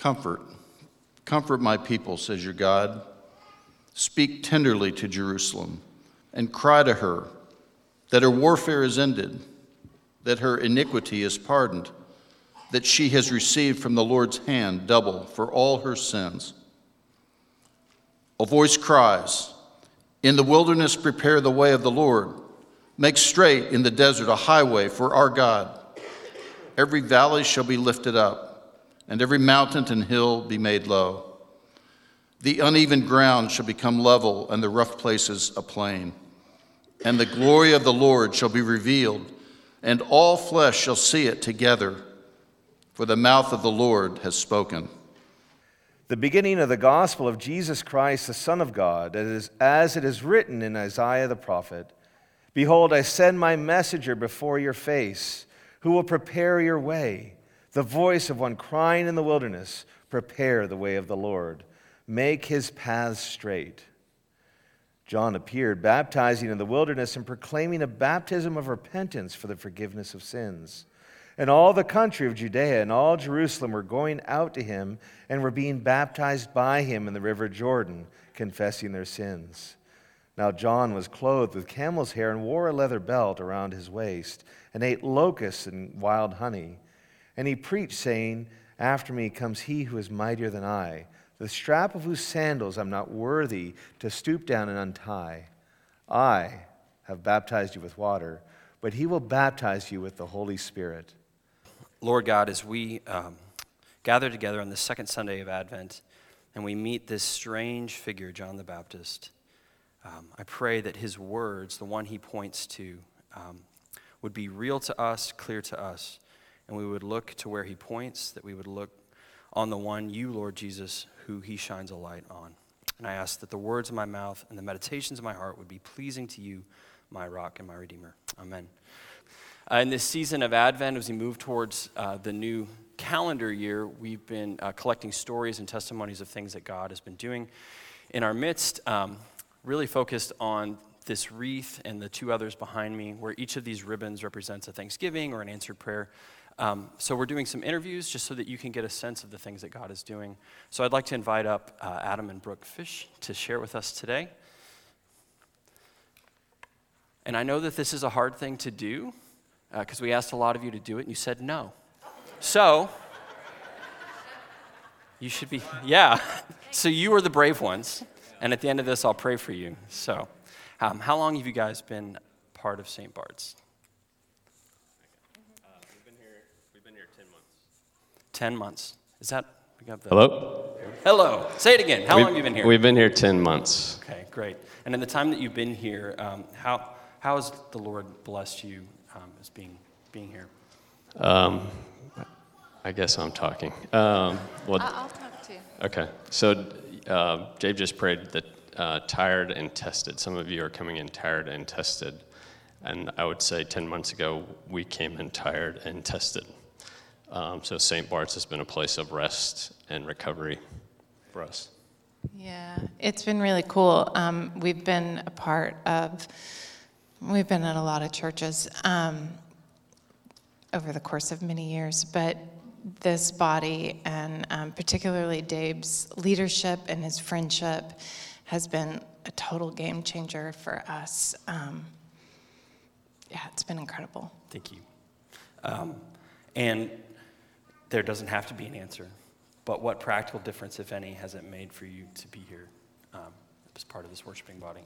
Comfort, comfort my people, says your God. Speak tenderly to Jerusalem and cry to her that her warfare is ended, that her iniquity is pardoned, that she has received from the Lord's hand double for all her sins. A voice cries, In the wilderness, prepare the way of the Lord. Make straight in the desert a highway for our God. Every valley shall be lifted up, and every mountain and hill be made low. The uneven ground shall become level, and the rough places a plain. And the glory of the Lord shall be revealed, and all flesh shall see it together, for the mouth of the Lord has spoken. The beginning of the gospel of Jesus Christ, the Son of God, as it is written in Isaiah the prophet Behold, I send my messenger before your face who will prepare your way. The voice of one crying in the wilderness, Prepare the way of the Lord, make his paths straight. John appeared, baptizing in the wilderness and proclaiming a baptism of repentance for the forgiveness of sins. And all the country of Judea and all Jerusalem were going out to him and were being baptized by him in the river Jordan, confessing their sins. Now John was clothed with camel's hair and wore a leather belt around his waist and ate locusts and wild honey. And he preached, saying, After me comes he who is mightier than I, the strap of whose sandals I'm not worthy to stoop down and untie. I have baptized you with water, but he will baptize you with the Holy Spirit. Lord God, as we um, gather together on the second Sunday of Advent and we meet this strange figure, John the Baptist, um, I pray that his words, the one he points to, um, would be real to us, clear to us, and we would look to where he points, that we would look on the one, you, Lord Jesus, who he shines a light on. And I ask that the words of my mouth and the meditations of my heart would be pleasing to you, my rock and my redeemer. Amen. Uh, in this season of Advent, as we move towards uh, the new calendar year, we've been uh, collecting stories and testimonies of things that God has been doing in our midst, um, really focused on this wreath and the two others behind me, where each of these ribbons represents a thanksgiving or an answered prayer. Um, so we're doing some interviews just so that you can get a sense of the things that God is doing. So I'd like to invite up uh, Adam and Brooke Fish to share with us today. And I know that this is a hard thing to do because uh, we asked a lot of you to do it and you said no. So you should be, yeah. So you are the brave ones. And at the end of this, I'll pray for you. So. Um, how long have you guys been part of St. Bart's? Uh, we've, been here, we've been here 10 months. 10 months. Is that? We got the, Hello? Hello. Say it again. How we've, long have you been here? We've been here 10 months. Okay, great. And in the time that you've been here, um, how, how has the Lord blessed you um, as being, being here? Um, I guess I'm talking. Um, well, I'll talk too. Okay. So uh, Dave just prayed that uh, tired and tested. Some of you are coming in tired and tested. And I would say 10 months ago, we came in tired and tested. Um, so St. Bart's has been a place of rest and recovery for us. Yeah, it's been really cool. Um, we've been a part of, we've been at a lot of churches um, over the course of many years, but this body and um, particularly Dave's leadership and his friendship has been a total game changer for us. Um, yeah, it's been incredible. Thank you. Um, and there doesn't have to be an answer, but what practical difference, if any, has it made for you to be here um, as part of this worshiping body?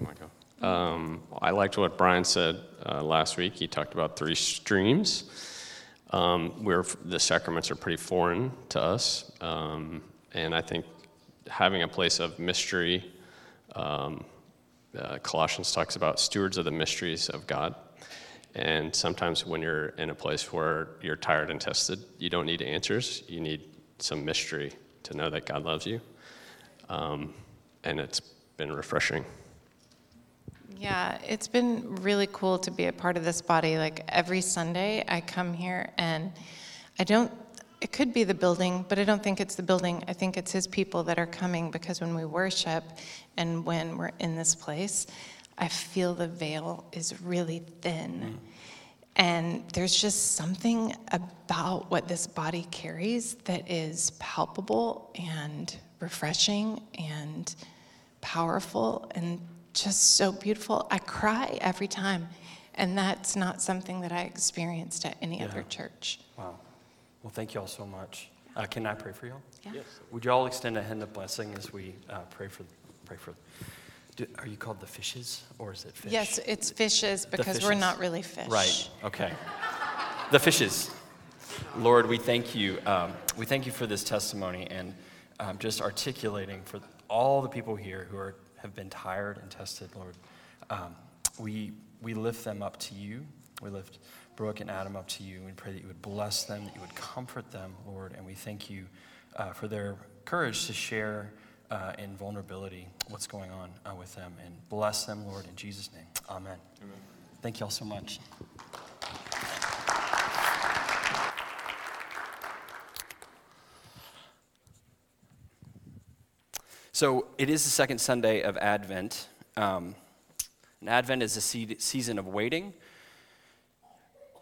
Michael. Um, I liked what Brian said uh, last week. He talked about three streams. Um, where the sacraments are pretty foreign to us, um, and I think having a place of mystery. Um, uh, Colossians talks about stewards of the mysteries of God. And sometimes when you're in a place where you're tired and tested, you don't need answers. You need some mystery to know that God loves you. Um, and it's been refreshing. Yeah, it's been really cool to be a part of this body. Like every Sunday, I come here and I don't it could be the building, but I don't think it's the building. I think it's his people that are coming because when we worship and when we're in this place, I feel the veil is really thin. And there's just something about what this body carries that is palpable and refreshing and powerful and just so beautiful. I cry every time. And that's not something that I experienced at any other church. Wow. Well, thank you all so much. Uh, can I pray for you all? Yeah. Yes. Would you all extend a hand of blessing as we uh, pray for pray for? Do, are you called the fishes or is it fish? Yes, it's fishes because we're not really fish. Right. Okay. the fishes. Lord, we thank you. Um, we thank you for this testimony and um, just articulating for all the people here who are, have been tired and tested, Lord. Um, we, we lift them up to you. We lift Brooke and Adam up to you We pray that you would bless them, that you would comfort them, Lord. And we thank you uh, for their courage to share uh, in vulnerability what's going on uh, with them. And bless them, Lord, in Jesus' name. Amen. Amen. Thank you all so much. So it is the second Sunday of Advent. Um, and Advent is a se- season of waiting.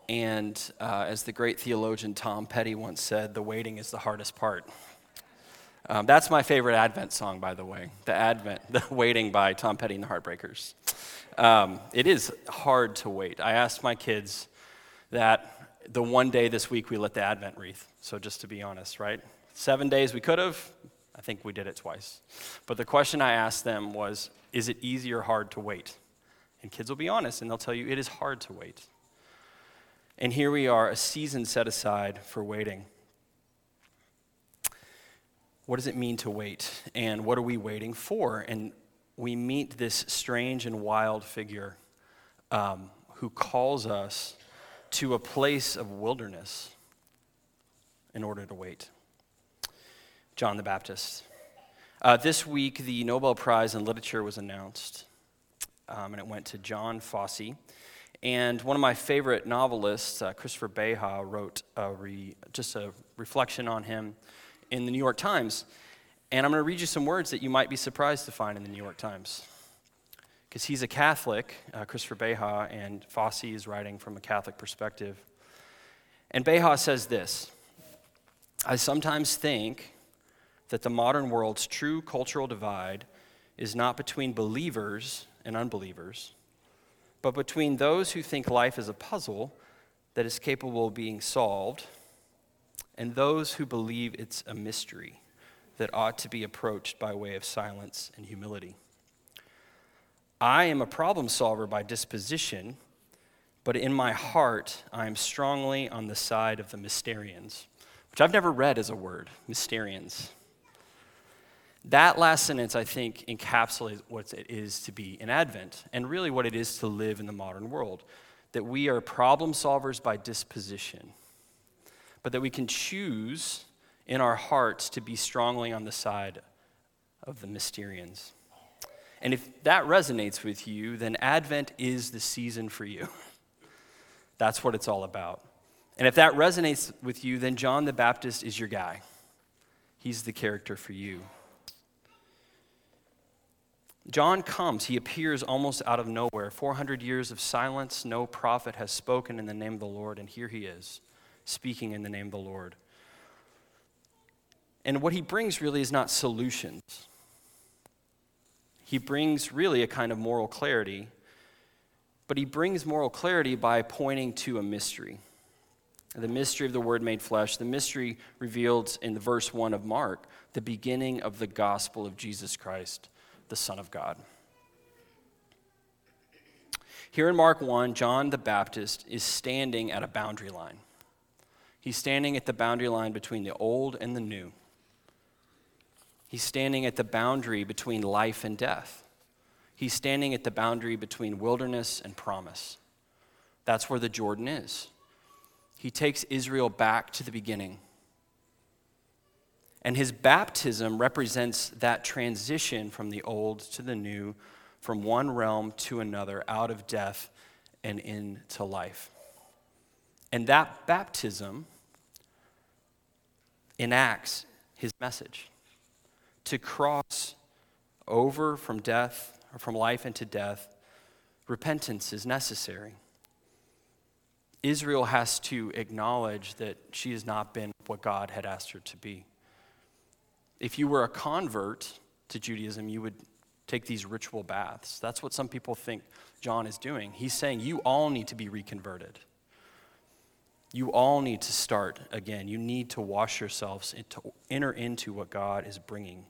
And uh, as the great theologian Tom Petty once said, the waiting is the hardest part. Um, that's my favorite Advent song, by the way. The Advent, the Waiting by Tom Petty and the Heartbreakers. Um, it is hard to wait. I asked my kids that the one day this week we lit the Advent wreath. So just to be honest, right? Seven days we could have. I think we did it twice. But the question I asked them was, is it easy or hard to wait? And kids will be honest and they'll tell you it is hard to wait. And here we are, a season set aside for waiting. What does it mean to wait? And what are we waiting for? And we meet this strange and wild figure um, who calls us to a place of wilderness in order to wait. John the Baptist. Uh, this week, the Nobel Prize in Literature was announced, um, and it went to Jon Fosse. And one of my favorite novelists, uh, Christopher Beha, wrote a re, just a reflection on him in the New York Times. And I'm going to read you some words that you might be surprised to find in the New York Times. Because he's a Catholic, uh, Christopher Beha, and Fosse is writing from a Catholic perspective. And Beha says this I sometimes think that the modern world's true cultural divide is not between believers and unbelievers, but between those who think life is a puzzle that is capable of being solved and those who believe it's a mystery that ought to be approached by way of silence and humility. I am a problem solver by disposition, but in my heart, I am strongly on the side of the Mysterians, which I've never read as a word, Mysterians. That last sentence, I think, encapsulates what it is to be in Advent and really what it is to live in the modern world. That we are problem solvers by disposition, but that we can choose in our hearts to be strongly on the side of the Mysterians. And if that resonates with you, then Advent is the season for you. That's what it's all about. And if that resonates with you, then John the Baptist is your guy. He's the character for you. John comes, he appears almost out of nowhere. 400 years of silence, no prophet has spoken in the name of the Lord, and here he is, speaking in the name of the Lord. And what he brings really is not solutions, he brings really a kind of moral clarity, but he brings moral clarity by pointing to a mystery. The mystery of the Word made flesh, the mystery revealed in the verse 1 of Mark, the beginning of the gospel of Jesus Christ the Son of God. Here in Mark 1, John the Baptist is standing at a boundary line. He's standing at the boundary line between the old and the new. He's standing at the boundary between life and death. He's standing at the boundary between wilderness and promise. That's where the Jordan is. He takes Israel back to the beginning. And his baptism represents that transition from the old to the new, from one realm to another, out of death and into life. And that baptism enacts his message to cross over from death or from life into death. Repentance is necessary. Israel has to acknowledge that she has not been what God had asked her to be. If you were a convert to Judaism, you would take these ritual baths. That's what some people think John is doing. He's saying you all need to be reconverted. You all need to start again. You need to wash yourselves and to enter into what God is bringing.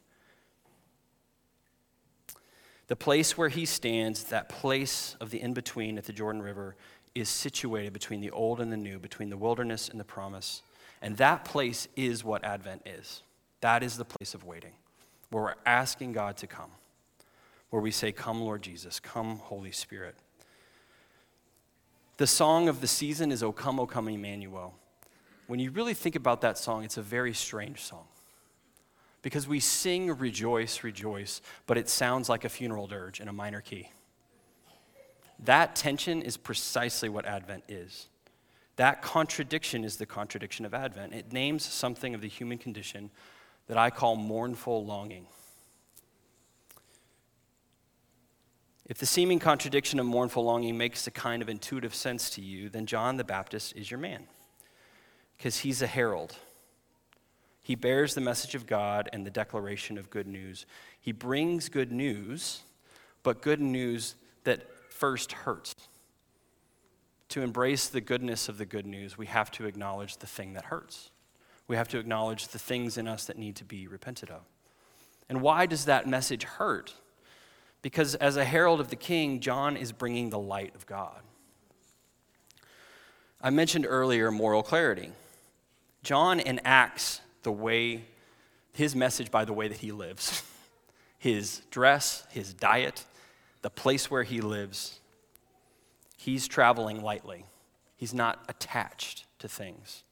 The place where he stands, that place of the in between at the Jordan River, is situated between the old and the new, between the wilderness and the promise. And that place is what Advent is. That is the place of waiting, where we're asking God to come, where we say, Come, Lord Jesus, come, Holy Spirit. The song of the season is O Come, O Come, Emmanuel. When you really think about that song, it's a very strange song. Because we sing rejoice, rejoice, but it sounds like a funeral dirge in a minor key. That tension is precisely what Advent is. That contradiction is the contradiction of Advent. It names something of the human condition that I call mournful longing. If the seeming contradiction of mournful longing makes a kind of intuitive sense to you, then John the Baptist is your man, because he's a herald. He bears the message of God and the declaration of good news. He brings good news, but good news that first hurts. To embrace the goodness of the good news, we have to acknowledge the thing that hurts. We have to acknowledge the things in us that need to be repented of. And why does that message hurt? Because as a herald of the king, John is bringing the light of God. I mentioned earlier moral clarity. John enacts the way, his message by the way that he lives his dress, his diet, the place where he lives, he's traveling lightly. He's not attached to things.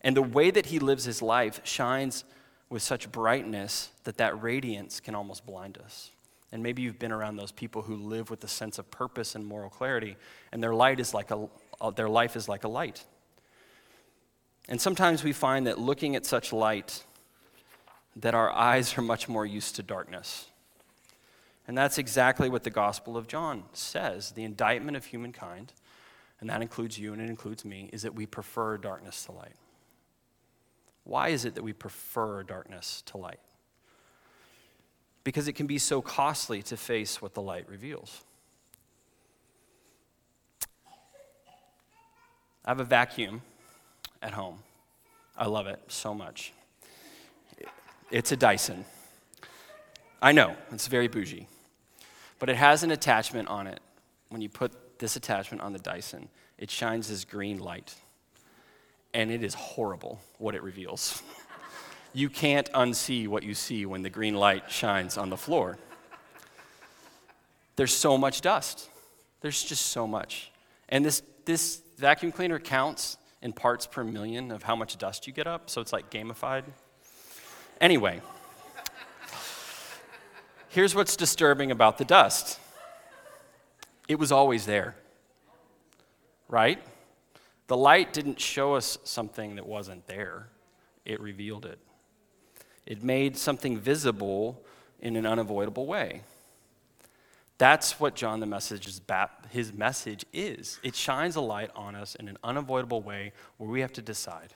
And the way that he lives his life shines with such brightness that that radiance can almost blind us. And maybe you've been around those people who live with a sense of purpose and moral clarity, and their light is like a, uh, their life is like a light. And sometimes we find that looking at such light, that our eyes are much more used to darkness. And that's exactly what the Gospel of John says. The indictment of humankind, and that includes you and it includes me, is that we prefer darkness to light. Why is it that we prefer darkness to light? Because it can be so costly to face what the light reveals. I have a vacuum at home. I love it so much. It's a Dyson. I know, it's very bougie. But it has an attachment on it. When you put this attachment on the Dyson, it shines this green light. And it is horrible what it reveals. you can't unsee what you see when the green light shines on the floor. There's so much dust. There's just so much. And this, this vacuum cleaner counts in parts per million of how much dust you get up, so it's like gamified. Anyway, Here's what's disturbing about the dust it was always there, right? The light didn't show us something that wasn't there, it revealed it. It made something visible in an unavoidable way. That's what John the Messenger's his message is. It shines a light on us in an unavoidable way where we have to decide.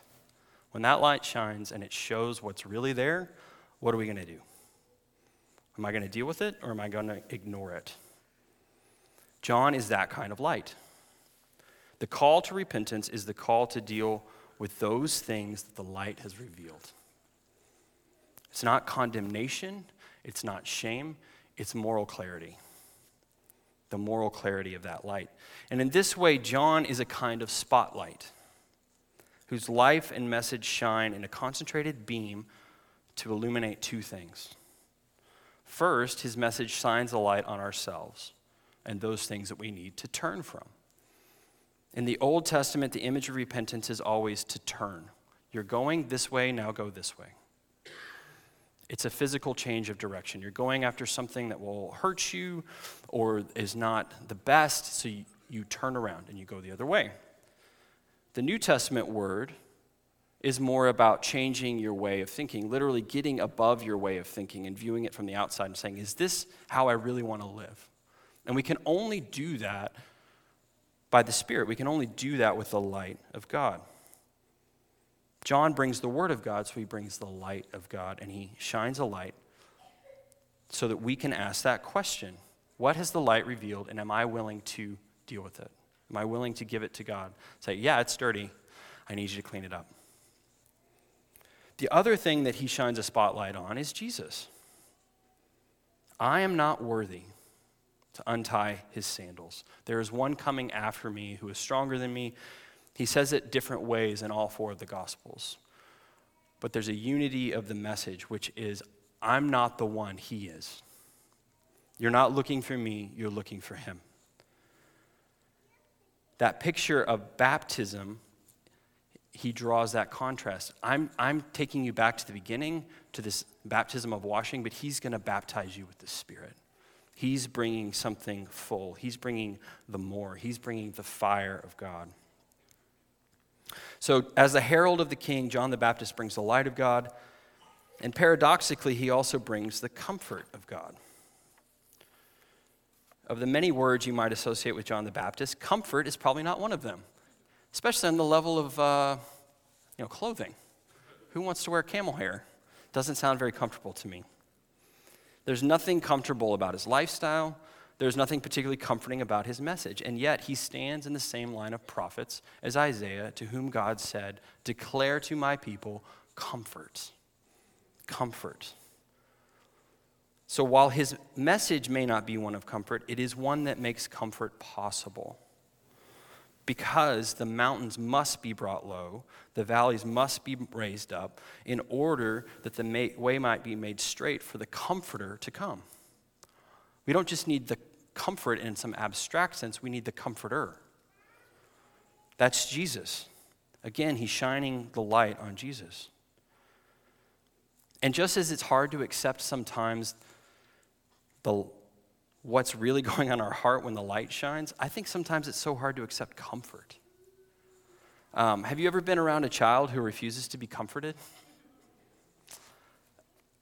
When that light shines and it shows what's really there, what are we going to do? Am I going to deal with it or am I going to ignore it? John is that kind of light. The call to repentance is the call to deal with those things that the light has revealed. It's not condemnation, it's not shame, it's moral clarity. The moral clarity of that light. And in this way, John is a kind of spotlight whose life and message shine in a concentrated beam to illuminate two things First, his message shines a light on ourselves and those things that we need to turn from. In the Old Testament, the image of repentance is always to turn. You're going this way, now go this way. It's a physical change of direction. You're going after something that will hurt you or is not the best, so you, you turn around and you go the other way. The New Testament word is more about changing your way of thinking, literally getting above your way of thinking and viewing it from the outside and saying, Is this how I really want to live? And we can only do that by the Spirit. We can only do that with the light of God. John brings the Word of God, so he brings the light of God, and he shines a light so that we can ask that question What has the light revealed, and am I willing to deal with it? Am I willing to give it to God? Say, Yeah, it's dirty. I need you to clean it up. The other thing that he shines a spotlight on is Jesus. I am not worthy to untie his sandals. There is one coming after me who is stronger than me. He says it different ways in all four of the Gospels. But there's a unity of the message, which is I'm not the one, he is. You're not looking for me, you're looking for him. That picture of baptism, he draws that contrast. I'm, I'm taking you back to the beginning, to this baptism of washing, but he's going to baptize you with the Spirit. He's bringing something full. He's bringing the more. He's bringing the fire of God. So, as the herald of the king, John the Baptist brings the light of God, and paradoxically, he also brings the comfort of God. Of the many words you might associate with John the Baptist, comfort is probably not one of them, especially on the level of uh, you know, clothing. Who wants to wear camel hair? Doesn't sound very comfortable to me. There's nothing comfortable about his lifestyle. There's nothing particularly comforting about his message. And yet, he stands in the same line of prophets as Isaiah, to whom God said, Declare to my people comfort. Comfort. So, while his message may not be one of comfort, it is one that makes comfort possible because the mountains must be brought low, the valleys must be raised up, in order that the way might be made straight for the comforter to come. We don't just need the comfort in some abstract sense, we need the comforter. That's Jesus. Again, he's shining the light on Jesus. And just as it's hard to accept sometimes the what's really going on in our heart when the light shines, I think sometimes it's so hard to accept comfort. Um, have you ever been around a child who refuses to be comforted?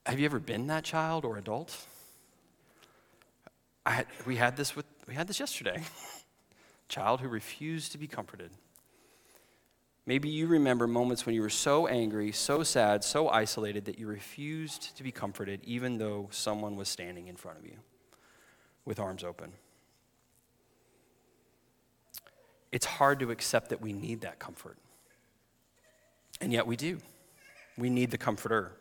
Have you ever been that child or adult? Had, we had this with we had this yesterday. child who refused to be comforted. Maybe you remember moments when you were so angry, so sad, so isolated that you refused to be comforted even though someone was standing in front of you with arms open. It's hard to accept that we need that comfort. And yet we do. We need the comforter.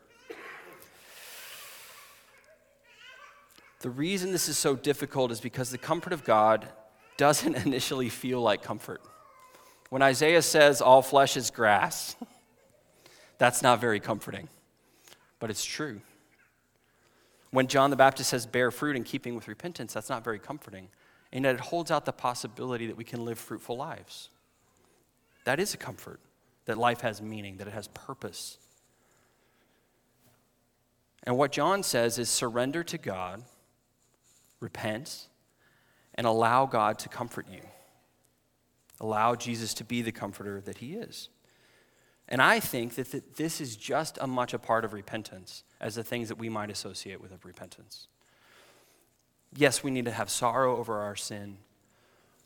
The reason this is so difficult is because the comfort of God doesn't initially feel like comfort. When Isaiah says, All flesh is grass, that's not very comforting, but it's true. When John the Baptist says bear fruit in keeping with repentance, that's not very comforting. And yet it holds out the possibility that we can live fruitful lives. That is a comfort, that life has meaning, that it has purpose. And what John says is surrender to God, repent, and allow God to comfort you. Allow Jesus to be the comforter that he is. And I think that this is just as much a part of repentance as the things that we might associate with repentance. Yes, we need to have sorrow over our sin.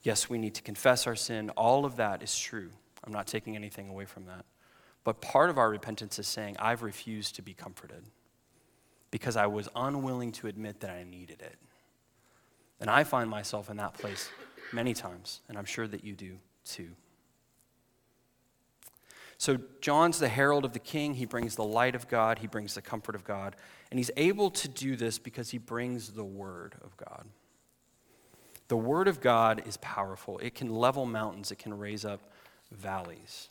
Yes, we need to confess our sin. All of that is true. I'm not taking anything away from that. But part of our repentance is saying, I've refused to be comforted because I was unwilling to admit that I needed it. And I find myself in that place many times, and I'm sure that you do too. So, John's the herald of the king. He brings the light of God, he brings the comfort of God. And he's able to do this because he brings the word of God. The word of God is powerful, it can level mountains, it can raise up valleys.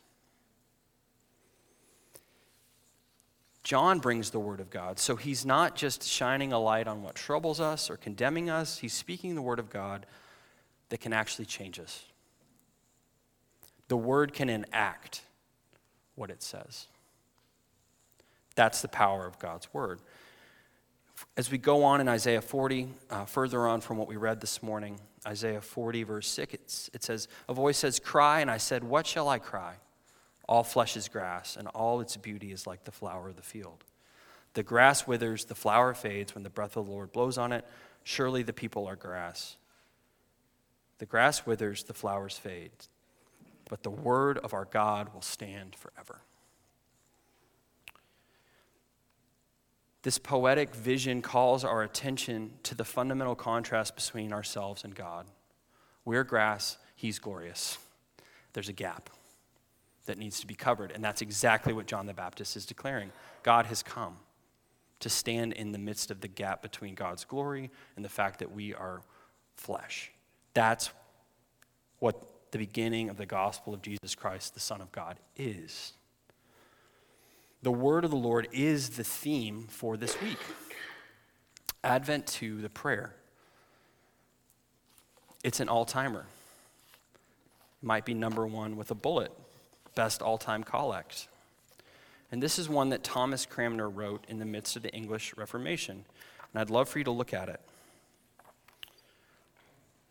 John brings the word of God. So he's not just shining a light on what troubles us or condemning us, he's speaking the word of God that can actually change us. The word can enact what it says. That's the power of God's word. As we go on in Isaiah 40, uh, further on from what we read this morning, Isaiah 40, verse 6, it says, A voice says, Cry, and I said, What shall I cry? All flesh is grass, and all its beauty is like the flower of the field. The grass withers, the flower fades when the breath of the Lord blows on it. Surely the people are grass. The grass withers, the flowers fade, but the word of our God will stand forever. This poetic vision calls our attention to the fundamental contrast between ourselves and God. We're grass, He's glorious. There's a gap that needs to be covered, and that's exactly what John the Baptist is declaring. God has come to stand in the midst of the gap between God's glory and the fact that we are flesh. That's what the beginning of the gospel of Jesus Christ, the Son of God, is. The word of the Lord is the theme for this week. Advent to the prayer. It's an all timer. Might be number one with a bullet, best all time collect. And this is one that Thomas Cranmer wrote in the midst of the English Reformation. And I'd love for you to look at it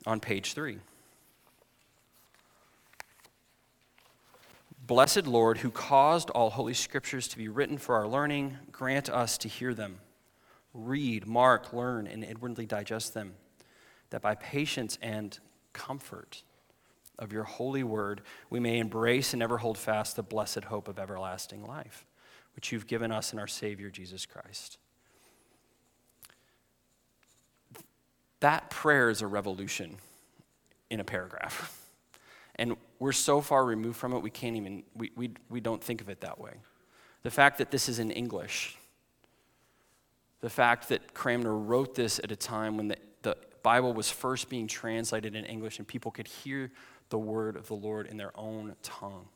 on page three. Blessed Lord, who caused all holy scriptures to be written for our learning, grant us to hear them, read, mark, learn, and inwardly digest them, that by patience and comfort of your holy word we may embrace and ever hold fast the blessed hope of everlasting life, which you've given us in our Savior Jesus Christ. That prayer is a revolution in a paragraph. And we're so far removed from it, we can't even, we, we, we don't think of it that way. The fact that this is in English, the fact that Cranmer wrote this at a time when the, the Bible was first being translated in English and people could hear the word of the Lord in their own tongue.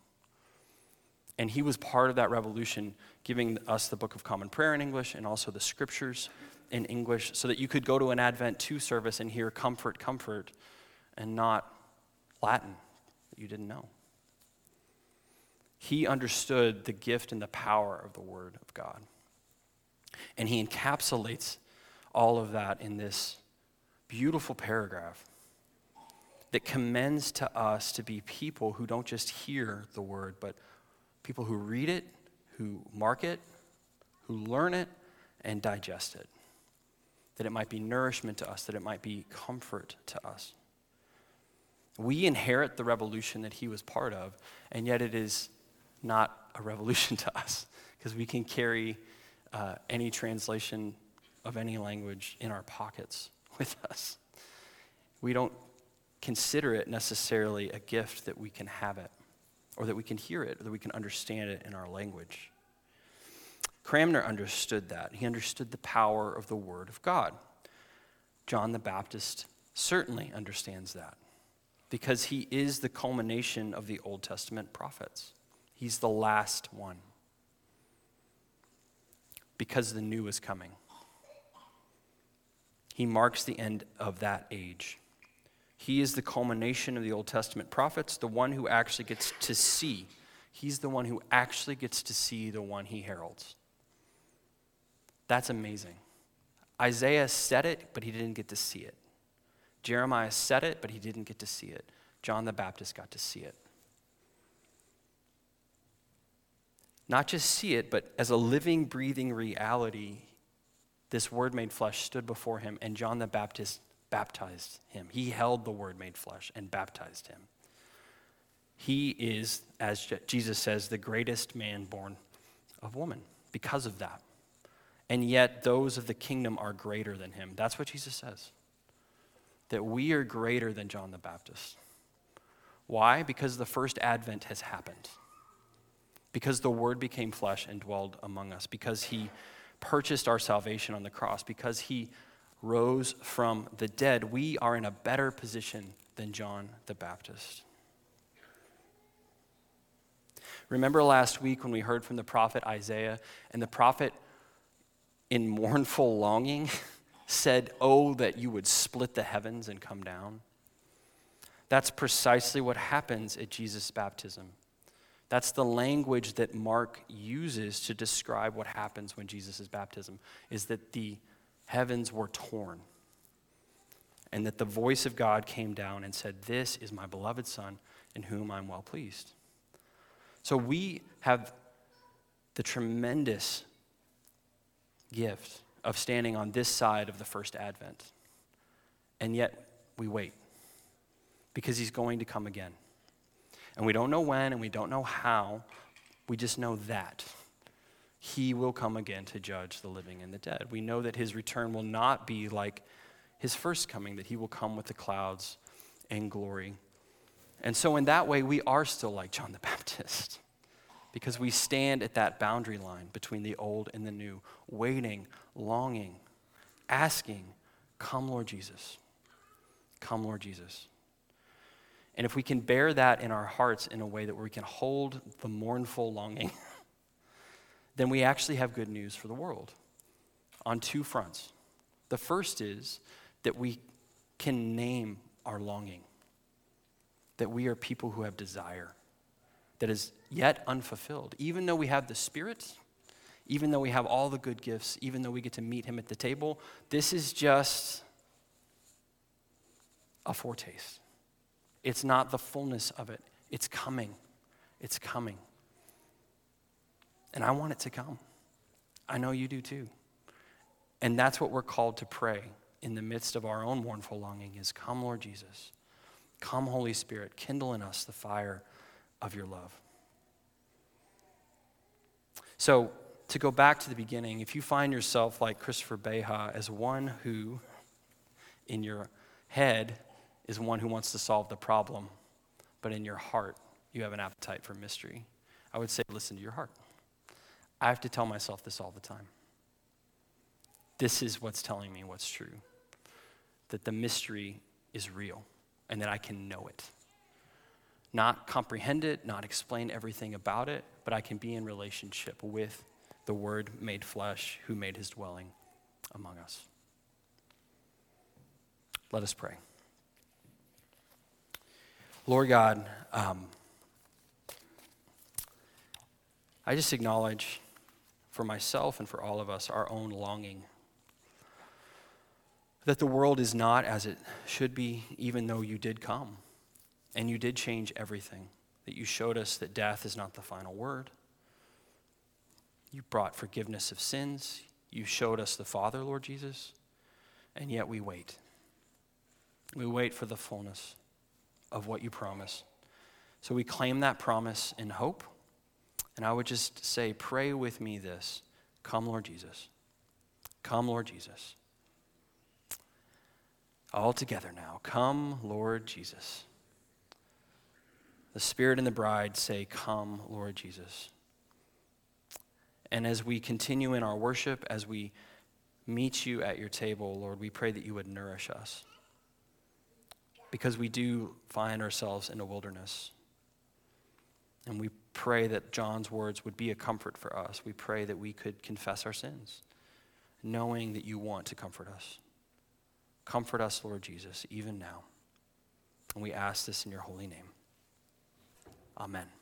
And he was part of that revolution, giving us the Book of Common Prayer in English and also the scriptures in English so that you could go to an Advent 2 service and hear comfort, comfort, and not Latin that you didn't know. He understood the gift and the power of the Word of God. And he encapsulates all of that in this beautiful paragraph that commends to us to be people who don't just hear the Word, but people who read it, who mark it, who learn it, and digest it. That it might be nourishment to us, that it might be comfort to us. We inherit the revolution that he was part of, and yet it is not a revolution to us because we can carry uh, any translation of any language in our pockets with us. We don't consider it necessarily a gift that we can have it, or that we can hear it, or that we can understand it in our language. Cranmer understood that. He understood the power of the Word of God. John the Baptist certainly understands that because he is the culmination of the Old Testament prophets. He's the last one because the new is coming. He marks the end of that age. He is the culmination of the Old Testament prophets, the one who actually gets to see. He's the one who actually gets to see the one he heralds. That's amazing. Isaiah said it, but he didn't get to see it. Jeremiah said it, but he didn't get to see it. John the Baptist got to see it. Not just see it, but as a living, breathing reality, this Word made flesh stood before him, and John the Baptist baptized him. He held the Word made flesh and baptized him. He is, as Jesus says, the greatest man born of woman because of that. And yet, those of the kingdom are greater than him. That's what Jesus says that we are greater than John the Baptist. Why? Because the first advent has happened. Because the Word became flesh and dwelled among us. Because He purchased our salvation on the cross. Because He rose from the dead. We are in a better position than John the Baptist. Remember last week when we heard from the prophet Isaiah, and the prophet, in mournful longing, said, Oh, that you would split the heavens and come down. That's precisely what happens at Jesus' baptism. That's the language that Mark uses to describe what happens when Jesus' is baptism, is that the heavens were torn. And that the voice of God came down and said, This is my beloved Son, in whom I'm well pleased. So we have the tremendous gift of standing on this side of the first advent. And yet we wait. because he's going to come again. And we don't know when and we don't know how, we just know that. He will come again to judge the living and the dead. We know that his return will not be like his first coming, that he will come with the clouds and glory. And so, in that way, we are still like John the Baptist because we stand at that boundary line between the old and the new, waiting, longing, asking, Come, Lord Jesus. Come, Lord Jesus. And if we can bear that in our hearts in a way that we can hold the mournful longing, then we actually have good news for the world on two fronts. The first is that we can name our longing, that we are people who have desire that is yet unfulfilled. Even though we have the Spirit, even though we have all the good gifts, even though we get to meet Him at the table, this is just a foretaste. It's not the fullness of it. It's coming. It's coming. And I want it to come. I know you do too. And that's what we're called to pray in the midst of our own mournful longing is come Lord Jesus. Come Holy Spirit, kindle in us the fire of your love. So, to go back to the beginning, if you find yourself like Christopher Beha as one who in your head is one who wants to solve the problem, but in your heart, you have an appetite for mystery. I would say, listen to your heart. I have to tell myself this all the time. This is what's telling me what's true that the mystery is real and that I can know it. Not comprehend it, not explain everything about it, but I can be in relationship with the Word made flesh who made his dwelling among us. Let us pray. Lord God, um, I just acknowledge for myself and for all of us our own longing that the world is not as it should be, even though you did come and you did change everything. That you showed us that death is not the final word. You brought forgiveness of sins. You showed us the Father, Lord Jesus. And yet we wait. We wait for the fullness of what you promise. So we claim that promise in hope. And I would just say, pray with me this Come, Lord Jesus. Come, Lord Jesus. All together now. Come, Lord Jesus. The Spirit and the bride say, Come, Lord Jesus. And as we continue in our worship, as we meet you at your table, Lord, we pray that you would nourish us because we do find ourselves in a wilderness. And we pray that John's words would be a comfort for us. We pray that we could confess our sins, knowing that you want to comfort us. Comfort us, Lord Jesus, even now. And we ask this in your holy name. Amen.